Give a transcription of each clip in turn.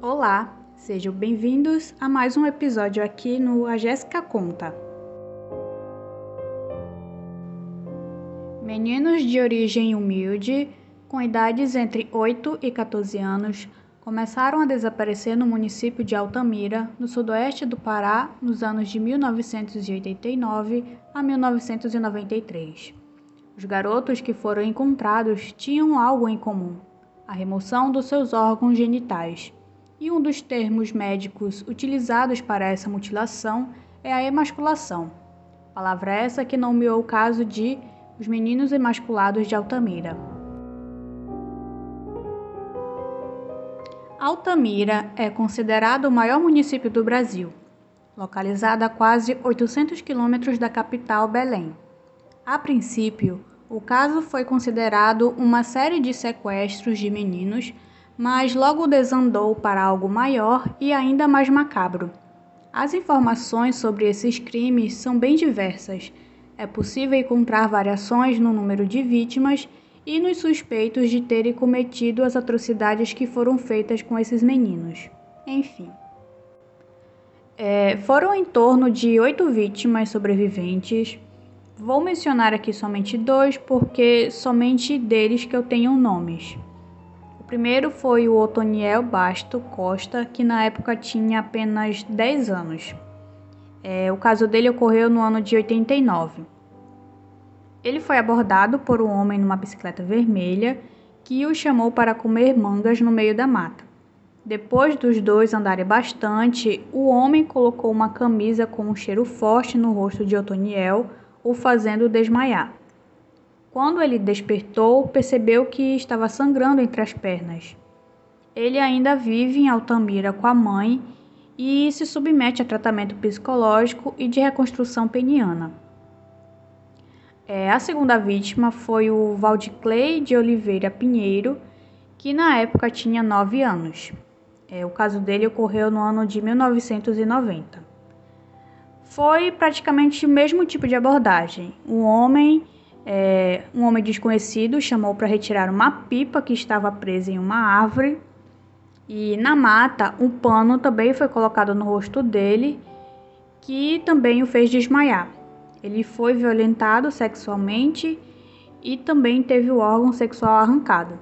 Olá, sejam bem-vindos a mais um episódio aqui no A Jéssica Conta. Meninos de origem humilde, com idades entre 8 e 14 anos, começaram a desaparecer no município de Altamira, no sudoeste do Pará, nos anos de 1989 a 1993. Os garotos que foram encontrados tinham algo em comum: a remoção dos seus órgãos genitais e um dos termos médicos utilizados para essa mutilação é a emasculação. Palavra essa que nomeou o caso de os meninos emasculados de Altamira. Altamira é considerado o maior município do Brasil, localizado a quase 800 quilômetros da capital Belém. A princípio, o caso foi considerado uma série de sequestros de meninos mas logo desandou para algo maior e ainda mais macabro. As informações sobre esses crimes são bem diversas. É possível encontrar variações no número de vítimas e nos suspeitos de terem cometido as atrocidades que foram feitas com esses meninos. Enfim. É, foram em torno de oito vítimas sobreviventes. Vou mencionar aqui somente dois, porque somente deles que eu tenho nomes primeiro foi o Otoniel Basto Costa, que na época tinha apenas 10 anos. É, o caso dele ocorreu no ano de 89. Ele foi abordado por um homem numa bicicleta vermelha que o chamou para comer mangas no meio da mata. Depois dos dois andarem bastante, o homem colocou uma camisa com um cheiro forte no rosto de Otoniel, o fazendo desmaiar. Quando ele despertou, percebeu que estava sangrando entre as pernas. Ele ainda vive em Altamira com a mãe e se submete a tratamento psicológico e de reconstrução peniana. É, a segunda vítima foi o Valdiclei de Oliveira Pinheiro, que na época tinha 9 anos. É, o caso dele ocorreu no ano de 1990. Foi praticamente o mesmo tipo de abordagem. Um homem é, um homem desconhecido chamou para retirar uma pipa que estava presa em uma árvore. E na mata, um pano também foi colocado no rosto dele, que também o fez desmaiar. Ele foi violentado sexualmente e também teve o órgão sexual arrancado.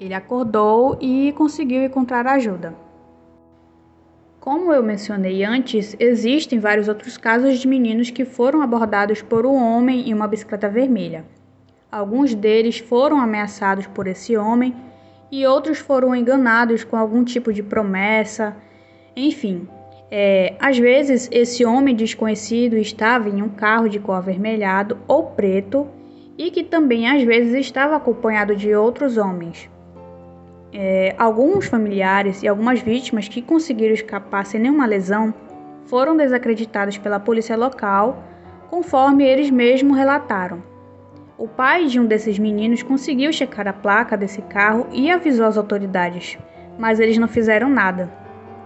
Ele acordou e conseguiu encontrar ajuda. Como eu mencionei antes, existem vários outros casos de meninos que foram abordados por um homem em uma bicicleta vermelha. Alguns deles foram ameaçados por esse homem e outros foram enganados com algum tipo de promessa. Enfim, é, às vezes esse homem desconhecido estava em um carro de cor avermelhado ou preto e que também às vezes estava acompanhado de outros homens. É, alguns familiares e algumas vítimas que conseguiram escapar sem nenhuma lesão foram desacreditados pela polícia local, conforme eles mesmos relataram. O pai de um desses meninos conseguiu checar a placa desse carro e avisou as autoridades, mas eles não fizeram nada.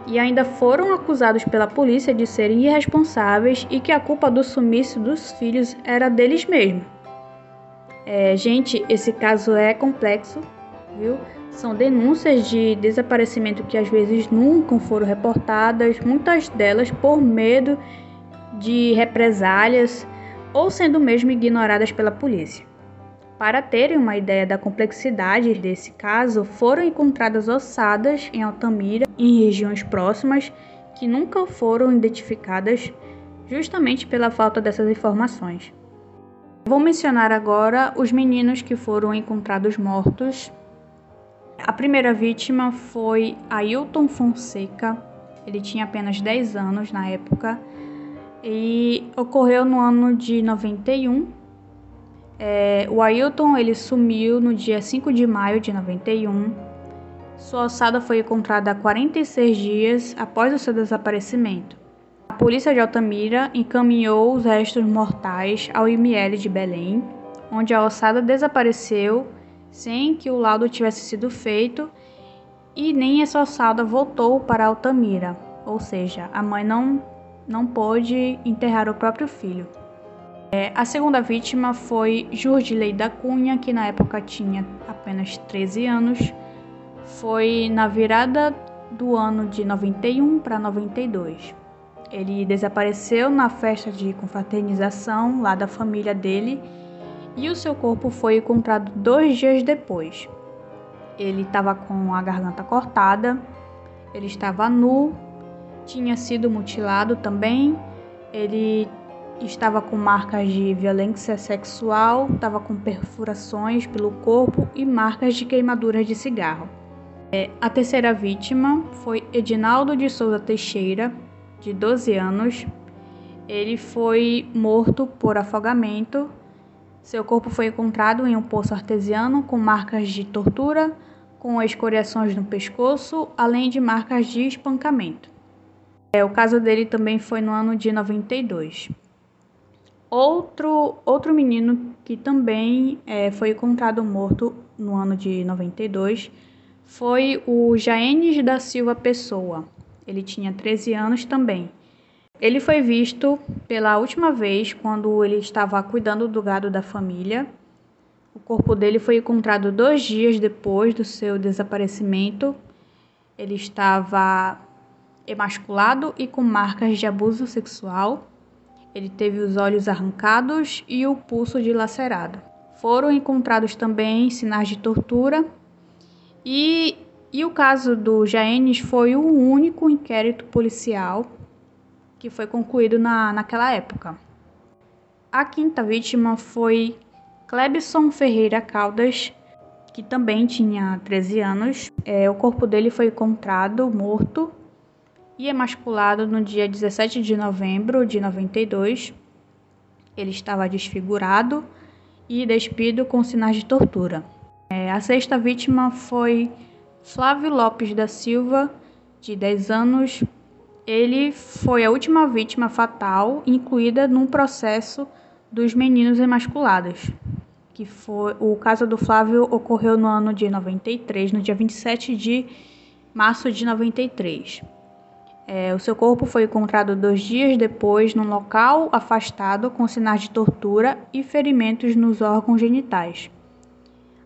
E ainda foram acusados pela polícia de serem irresponsáveis e que a culpa do sumiço dos filhos era deles mesmos. É, gente, esse caso é complexo, viu? São denúncias de desaparecimento que às vezes nunca foram reportadas, muitas delas por medo de represálias ou sendo mesmo ignoradas pela polícia. Para terem uma ideia da complexidade desse caso, foram encontradas ossadas em Altamira, em regiões próximas, que nunca foram identificadas justamente pela falta dessas informações. Vou mencionar agora os meninos que foram encontrados mortos a primeira vítima foi Ailton Fonseca. Ele tinha apenas 10 anos na época e ocorreu no ano de 91. É, o Ailton ele sumiu no dia 5 de maio de 91. Sua ossada foi encontrada 46 dias após o seu desaparecimento. A polícia de Altamira encaminhou os restos mortais ao IML de Belém, onde a ossada desapareceu sem que o laudo tivesse sido feito e nem essa ossada voltou para Altamira, ou seja, a mãe não, não pôde enterrar o próprio filho. É, a segunda vítima foi Jurdilei da Cunha, que na época tinha apenas 13 anos. Foi na virada do ano de 91 para 92. Ele desapareceu na festa de confraternização lá da família dele e o seu corpo foi encontrado dois dias depois. Ele estava com a garganta cortada, ele estava nu, tinha sido mutilado também, ele estava com marcas de violência sexual, estava com perfurações pelo corpo e marcas de queimaduras de cigarro. É, a terceira vítima foi Edinaldo de Souza Teixeira, de 12 anos. Ele foi morto por afogamento. Seu corpo foi encontrado em um poço artesiano com marcas de tortura, com escoriações no pescoço, além de marcas de espancamento. É, o caso dele também foi no ano de 92. Outro, outro menino que também é, foi encontrado morto no ano de 92 foi o Jaenes da Silva Pessoa. Ele tinha 13 anos também. Ele foi visto pela última vez quando ele estava cuidando do gado da família. O corpo dele foi encontrado dois dias depois do seu desaparecimento. Ele estava emasculado e com marcas de abuso sexual. Ele teve os olhos arrancados e o pulso dilacerado. Foram encontrados também sinais de tortura e, e o caso do Jaenes foi o único inquérito policial que foi concluído na, naquela época. A quinta vítima foi Clebson Ferreira Caldas, que também tinha 13 anos. É, o corpo dele foi encontrado morto e emasculado no dia 17 de novembro de 92. Ele estava desfigurado e despido com sinais de tortura. É, a sexta vítima foi Flávio Lopes da Silva, de 10 anos. Ele foi a última vítima fatal incluída no processo dos meninos emasculados, que foi o caso do Flávio ocorreu no ano de 93, no dia 27 de março de 93. É, o seu corpo foi encontrado dois dias depois num local afastado com sinais de tortura e ferimentos nos órgãos genitais.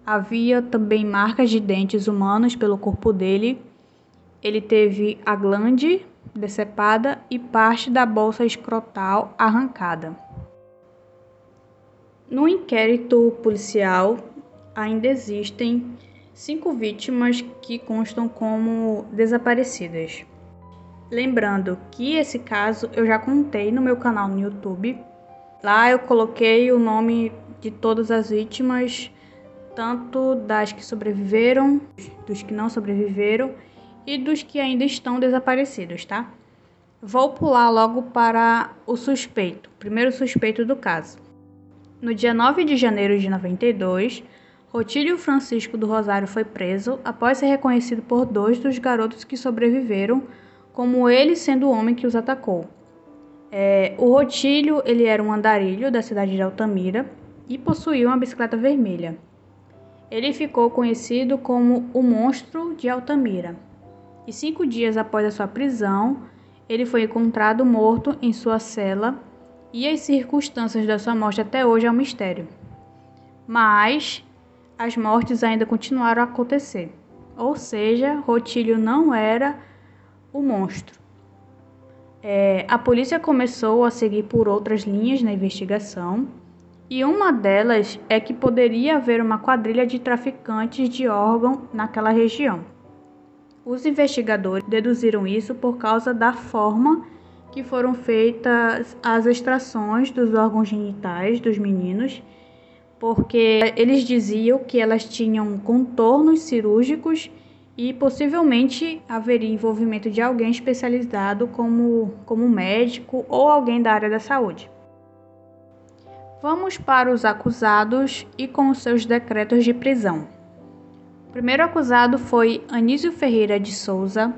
Havia também marcas de dentes humanos pelo corpo dele. Ele teve a glande decepada e parte da bolsa escrotal arrancada. No inquérito policial, ainda existem cinco vítimas que constam como desaparecidas. Lembrando que esse caso eu já contei no meu canal no YouTube. Lá eu coloquei o nome de todas as vítimas, tanto das que sobreviveram, dos que não sobreviveram e dos que ainda estão desaparecidos, tá? Vou pular logo para o suspeito, primeiro suspeito do caso. No dia 9 de janeiro de 92, Rotílio Francisco do Rosário foi preso após ser reconhecido por dois dos garotos que sobreviveram como ele sendo o homem que os atacou. É, o Rotílio ele era um andarilho da cidade de Altamira e possuía uma bicicleta vermelha. Ele ficou conhecido como o Monstro de Altamira. E cinco dias após a sua prisão, ele foi encontrado morto em sua cela e as circunstâncias da sua morte até hoje é um mistério. Mas as mortes ainda continuaram a acontecer. Ou seja, Rotílio não era o monstro. É, a polícia começou a seguir por outras linhas na investigação, e uma delas é que poderia haver uma quadrilha de traficantes de órgão naquela região. Os investigadores deduziram isso por causa da forma que foram feitas as extrações dos órgãos genitais dos meninos, porque eles diziam que elas tinham contornos cirúrgicos e possivelmente haveria envolvimento de alguém especializado como, como médico ou alguém da área da saúde. Vamos para os acusados e com seus decretos de prisão. Primeiro acusado foi Anísio Ferreira de Souza.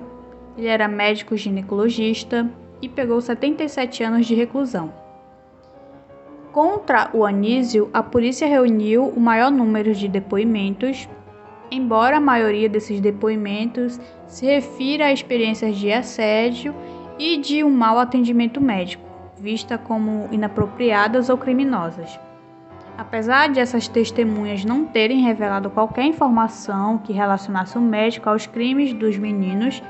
Ele era médico ginecologista e pegou 77 anos de reclusão. Contra o Anísio, a polícia reuniu o maior número de depoimentos embora a maioria desses depoimentos se refira a experiências de assédio e de um mau atendimento médico, vista como inapropriadas ou criminosas. Apesar de essas testemunhas não terem revelado qualquer informação que relacionasse o médico aos crimes dos meninos,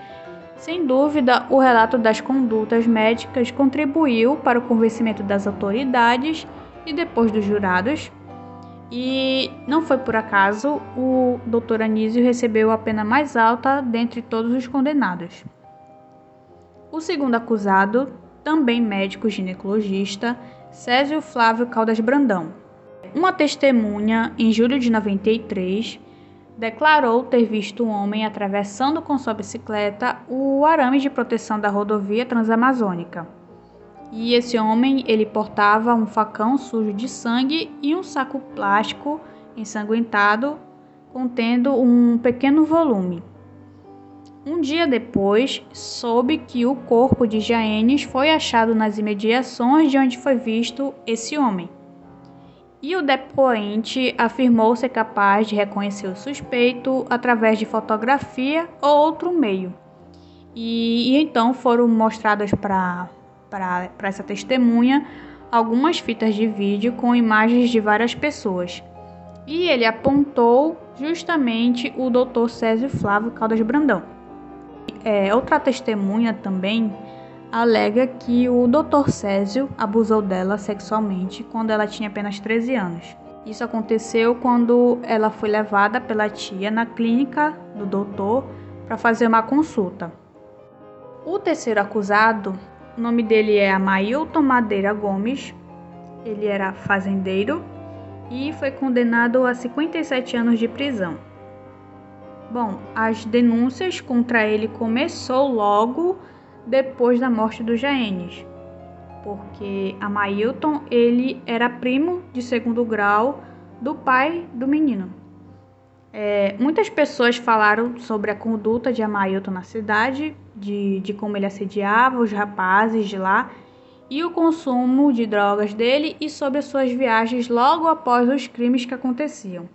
Sem dúvida, o relato das condutas médicas contribuiu para o convencimento das autoridades e depois dos jurados. E não foi por acaso o Dr. Anísio recebeu a pena mais alta dentre todos os condenados. O segundo acusado, também médico ginecologista, Césio Flávio Caldas Brandão. Uma testemunha, em julho de 93, declarou ter visto um homem atravessando com sua bicicleta o arame de proteção da rodovia transamazônica. E esse homem, ele portava um facão sujo de sangue e um saco plástico ensanguentado contendo um pequeno volume. Um dia depois, soube que o corpo de Jaenes foi achado nas imediações de onde foi visto esse homem. E o depoente afirmou ser capaz de reconhecer o suspeito através de fotografia ou outro meio. E, e então foram mostradas para essa testemunha algumas fitas de vídeo com imagens de várias pessoas. E ele apontou justamente o Dr. Césio Flávio Caldas Brandão. É, outra testemunha também alega que o Dr. Césio abusou dela sexualmente quando ela tinha apenas 13 anos. Isso aconteceu quando ela foi levada pela tia na clínica do doutor para fazer uma consulta. O terceiro acusado, o nome dele é Amailton Madeira Gomes, ele era fazendeiro e foi condenado a 57 anos de prisão. Bom, as denúncias contra ele começou logo depois da morte do Jaenes, porque Amailton ele era primo de segundo grau do pai do menino. É, muitas pessoas falaram sobre a conduta de Amailton na cidade, de, de como ele assediava os rapazes de lá e o consumo de drogas dele e sobre as suas viagens logo após os crimes que aconteciam.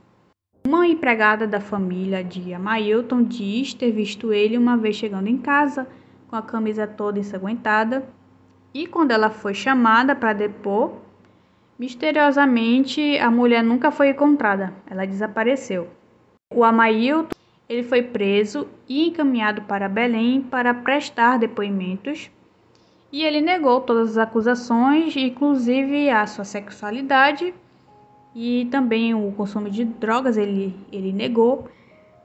Uma empregada da família de Amailton diz ter visto ele uma vez chegando em casa com a camisa toda ensanguentada, e quando ela foi chamada para depor, misteriosamente a mulher nunca foi encontrada, ela desapareceu. O Amailton ele foi preso e encaminhado para Belém para prestar depoimentos. E ele negou todas as acusações, inclusive a sua sexualidade e também o consumo de drogas, ele, ele negou.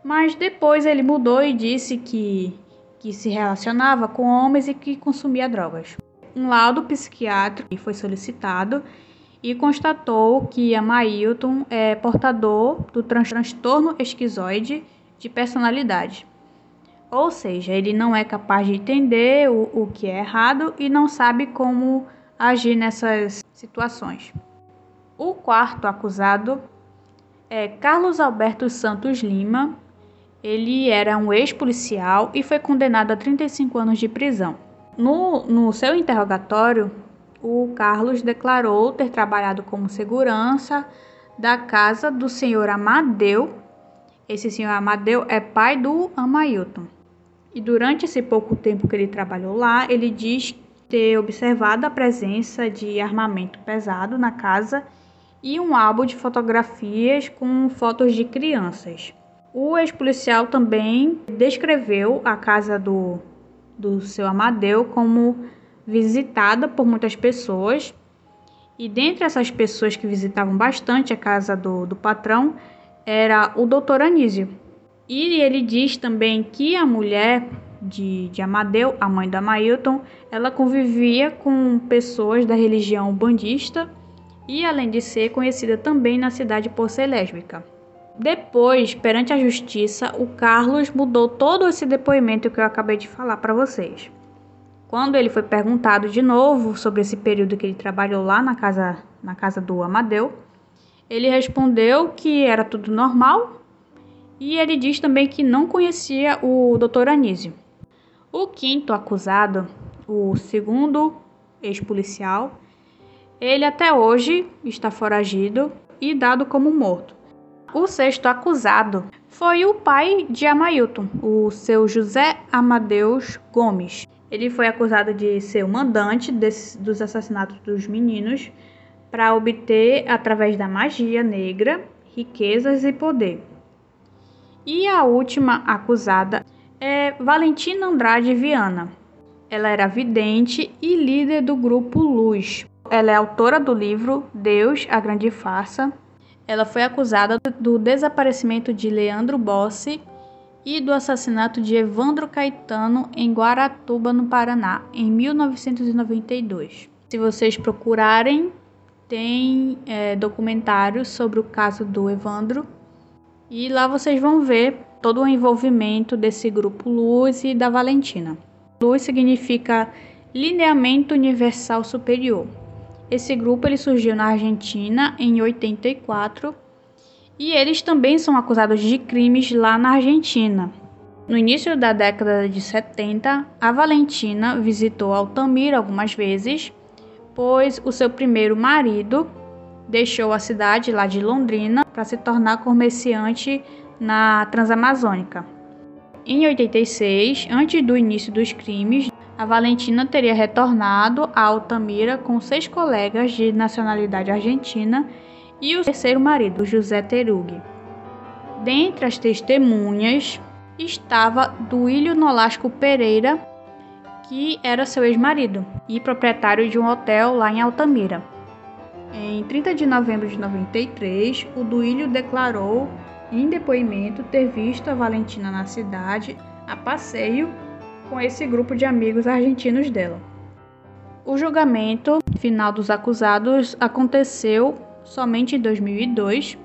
Mas depois ele mudou e disse que que se relacionava com homens e que consumia drogas. Um laudo psiquiátrico foi solicitado e constatou que a Mailton é portador do transtorno esquizoide de personalidade. Ou seja, ele não é capaz de entender o, o que é errado e não sabe como agir nessas situações. O quarto acusado é Carlos Alberto Santos Lima, ele era um ex-policial e foi condenado a 35 anos de prisão. No, no seu interrogatório, o Carlos declarou ter trabalhado como segurança da casa do senhor Amadeu. Esse senhor Amadeu é pai do Amailton. E durante esse pouco tempo que ele trabalhou lá, ele diz ter observado a presença de armamento pesado na casa e um álbum de fotografias com fotos de crianças. O ex-policial também descreveu a casa do, do seu Amadeu como visitada por muitas pessoas. E dentre essas pessoas que visitavam bastante a casa do, do patrão era o doutor Anísio. E ele diz também que a mulher de, de Amadeu, a mãe da Mailton, ela convivia com pessoas da religião bandista e, além de ser conhecida também na cidade por ser lésbica. Depois, perante a justiça, o Carlos mudou todo esse depoimento que eu acabei de falar para vocês. Quando ele foi perguntado de novo sobre esse período que ele trabalhou lá na casa, na casa do Amadeu, ele respondeu que era tudo normal e ele diz também que não conhecia o Dr. Anísio. O quinto acusado, o segundo ex-policial, ele até hoje está foragido e dado como morto. O sexto acusado foi o pai de Amailton, o seu José Amadeus Gomes. Ele foi acusado de ser o mandante desse, dos assassinatos dos meninos para obter, através da magia negra, riquezas e poder. E a última acusada é Valentina Andrade Viana. Ela era vidente e líder do grupo Luz. Ela é autora do livro Deus, a Grande Farsa. Ela foi acusada do desaparecimento de Leandro Bossi e do assassinato de Evandro Caetano em Guaratuba, no Paraná, em 1992. Se vocês procurarem, tem é, documentários sobre o caso do Evandro e lá vocês vão ver todo o envolvimento desse grupo Luz e da Valentina. Luz significa Lineamento Universal Superior. Esse grupo ele surgiu na Argentina em 84 e eles também são acusados de crimes lá na Argentina. No início da década de 70, a Valentina visitou Altamira algumas vezes, pois o seu primeiro marido deixou a cidade lá de Londrina para se tornar comerciante na Transamazônica. Em 86, antes do início dos crimes, a Valentina teria retornado a Altamira com seis colegas de nacionalidade argentina e o terceiro marido, José Terug. Dentre as testemunhas estava Duílio Nolasco Pereira, que era seu ex-marido e proprietário de um hotel lá em Altamira. Em 30 de novembro de 93, o Duílio declarou em depoimento ter visto a Valentina na cidade a passeio com esse grupo de amigos argentinos dela. O julgamento final dos acusados aconteceu somente em 2002,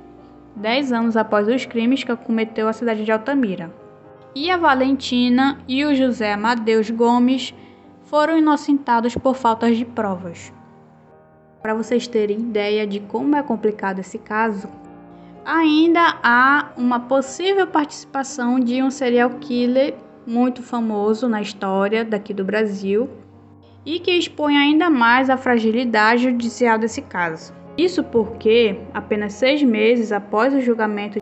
dez anos após os crimes que cometeu a cidade de Altamira. E a Valentina e o José Amadeus Gomes foram inocentados por faltas de provas. Para vocês terem ideia de como é complicado esse caso, ainda há uma possível participação de um serial killer muito famoso na história daqui do Brasil e que expõe ainda mais a fragilidade judicial desse caso. Isso porque, apenas seis meses após o julgamento,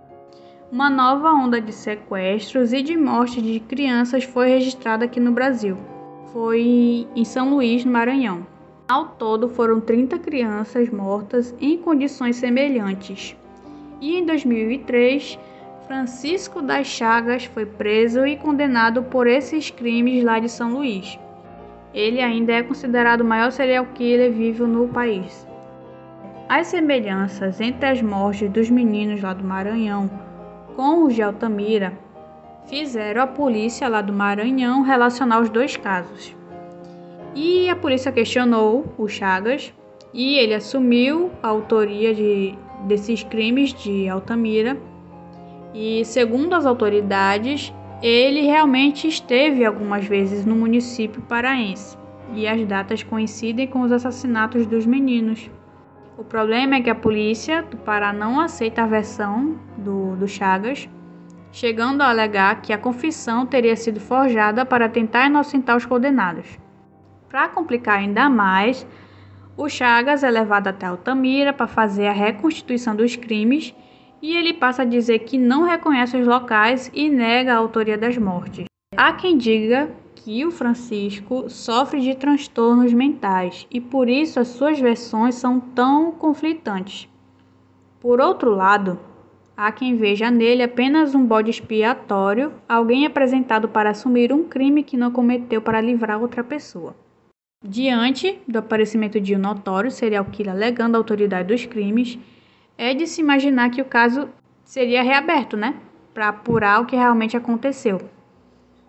uma nova onda de sequestros e de morte de crianças foi registrada aqui no Brasil. Foi em São Luís, no Maranhão. Ao todo, foram 30 crianças mortas em condições semelhantes. E em 2003, Francisco das Chagas foi preso e condenado por esses crimes lá de São Luís. Ele ainda é considerado o maior serial killer vivo no país. As semelhanças entre as mortes dos meninos lá do Maranhão com os de Altamira fizeram a polícia lá do Maranhão relacionar os dois casos. E a polícia questionou o Chagas e ele assumiu a autoria de, desses crimes de Altamira e, segundo as autoridades, ele realmente esteve algumas vezes no município paraense e as datas coincidem com os assassinatos dos meninos. O problema é que a polícia do Pará não aceita a versão do, do Chagas, chegando a alegar que a confissão teria sido forjada para tentar inocentar os condenados. Para complicar ainda mais, o Chagas é levado até Altamira para fazer a reconstituição dos crimes e ele passa a dizer que não reconhece os locais e nega a autoria das mortes. Há quem diga que o Francisco sofre de transtornos mentais e por isso as suas versões são tão conflitantes. Por outro lado, há quem veja nele apenas um bode expiatório, alguém apresentado para assumir um crime que não cometeu para livrar outra pessoa. Diante do aparecimento de um notório serial killer alegando a autoridade dos crimes, é de se imaginar que o caso seria reaberto, né? Para apurar o que realmente aconteceu.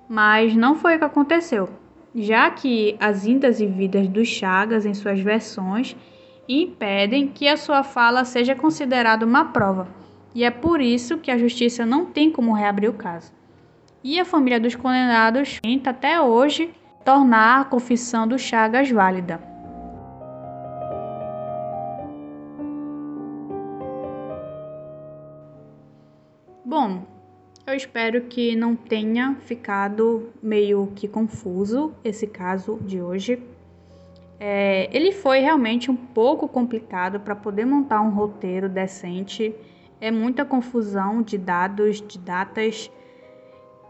Mas não foi o que aconteceu, já que as indas e vidas dos Chagas em suas versões impedem que a sua fala seja considerada uma prova, e é por isso que a justiça não tem como reabrir o caso. E a família dos condenados tenta até hoje tornar a confissão do Chagas válida. Bom, eu espero que não tenha ficado meio que confuso esse caso de hoje. É, ele foi realmente um pouco complicado para poder montar um roteiro decente. É muita confusão de dados, de datas.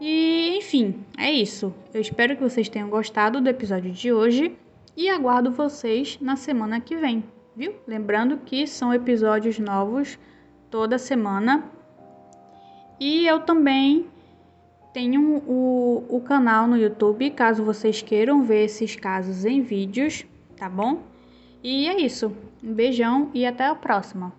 E, enfim, é isso. Eu espero que vocês tenham gostado do episódio de hoje e aguardo vocês na semana que vem, viu? Lembrando que são episódios novos toda semana e eu também Tenho o, o canal no YouTube, caso vocês queiram ver esses casos em vídeos, tá bom? E é isso. Um beijão e até a próxima.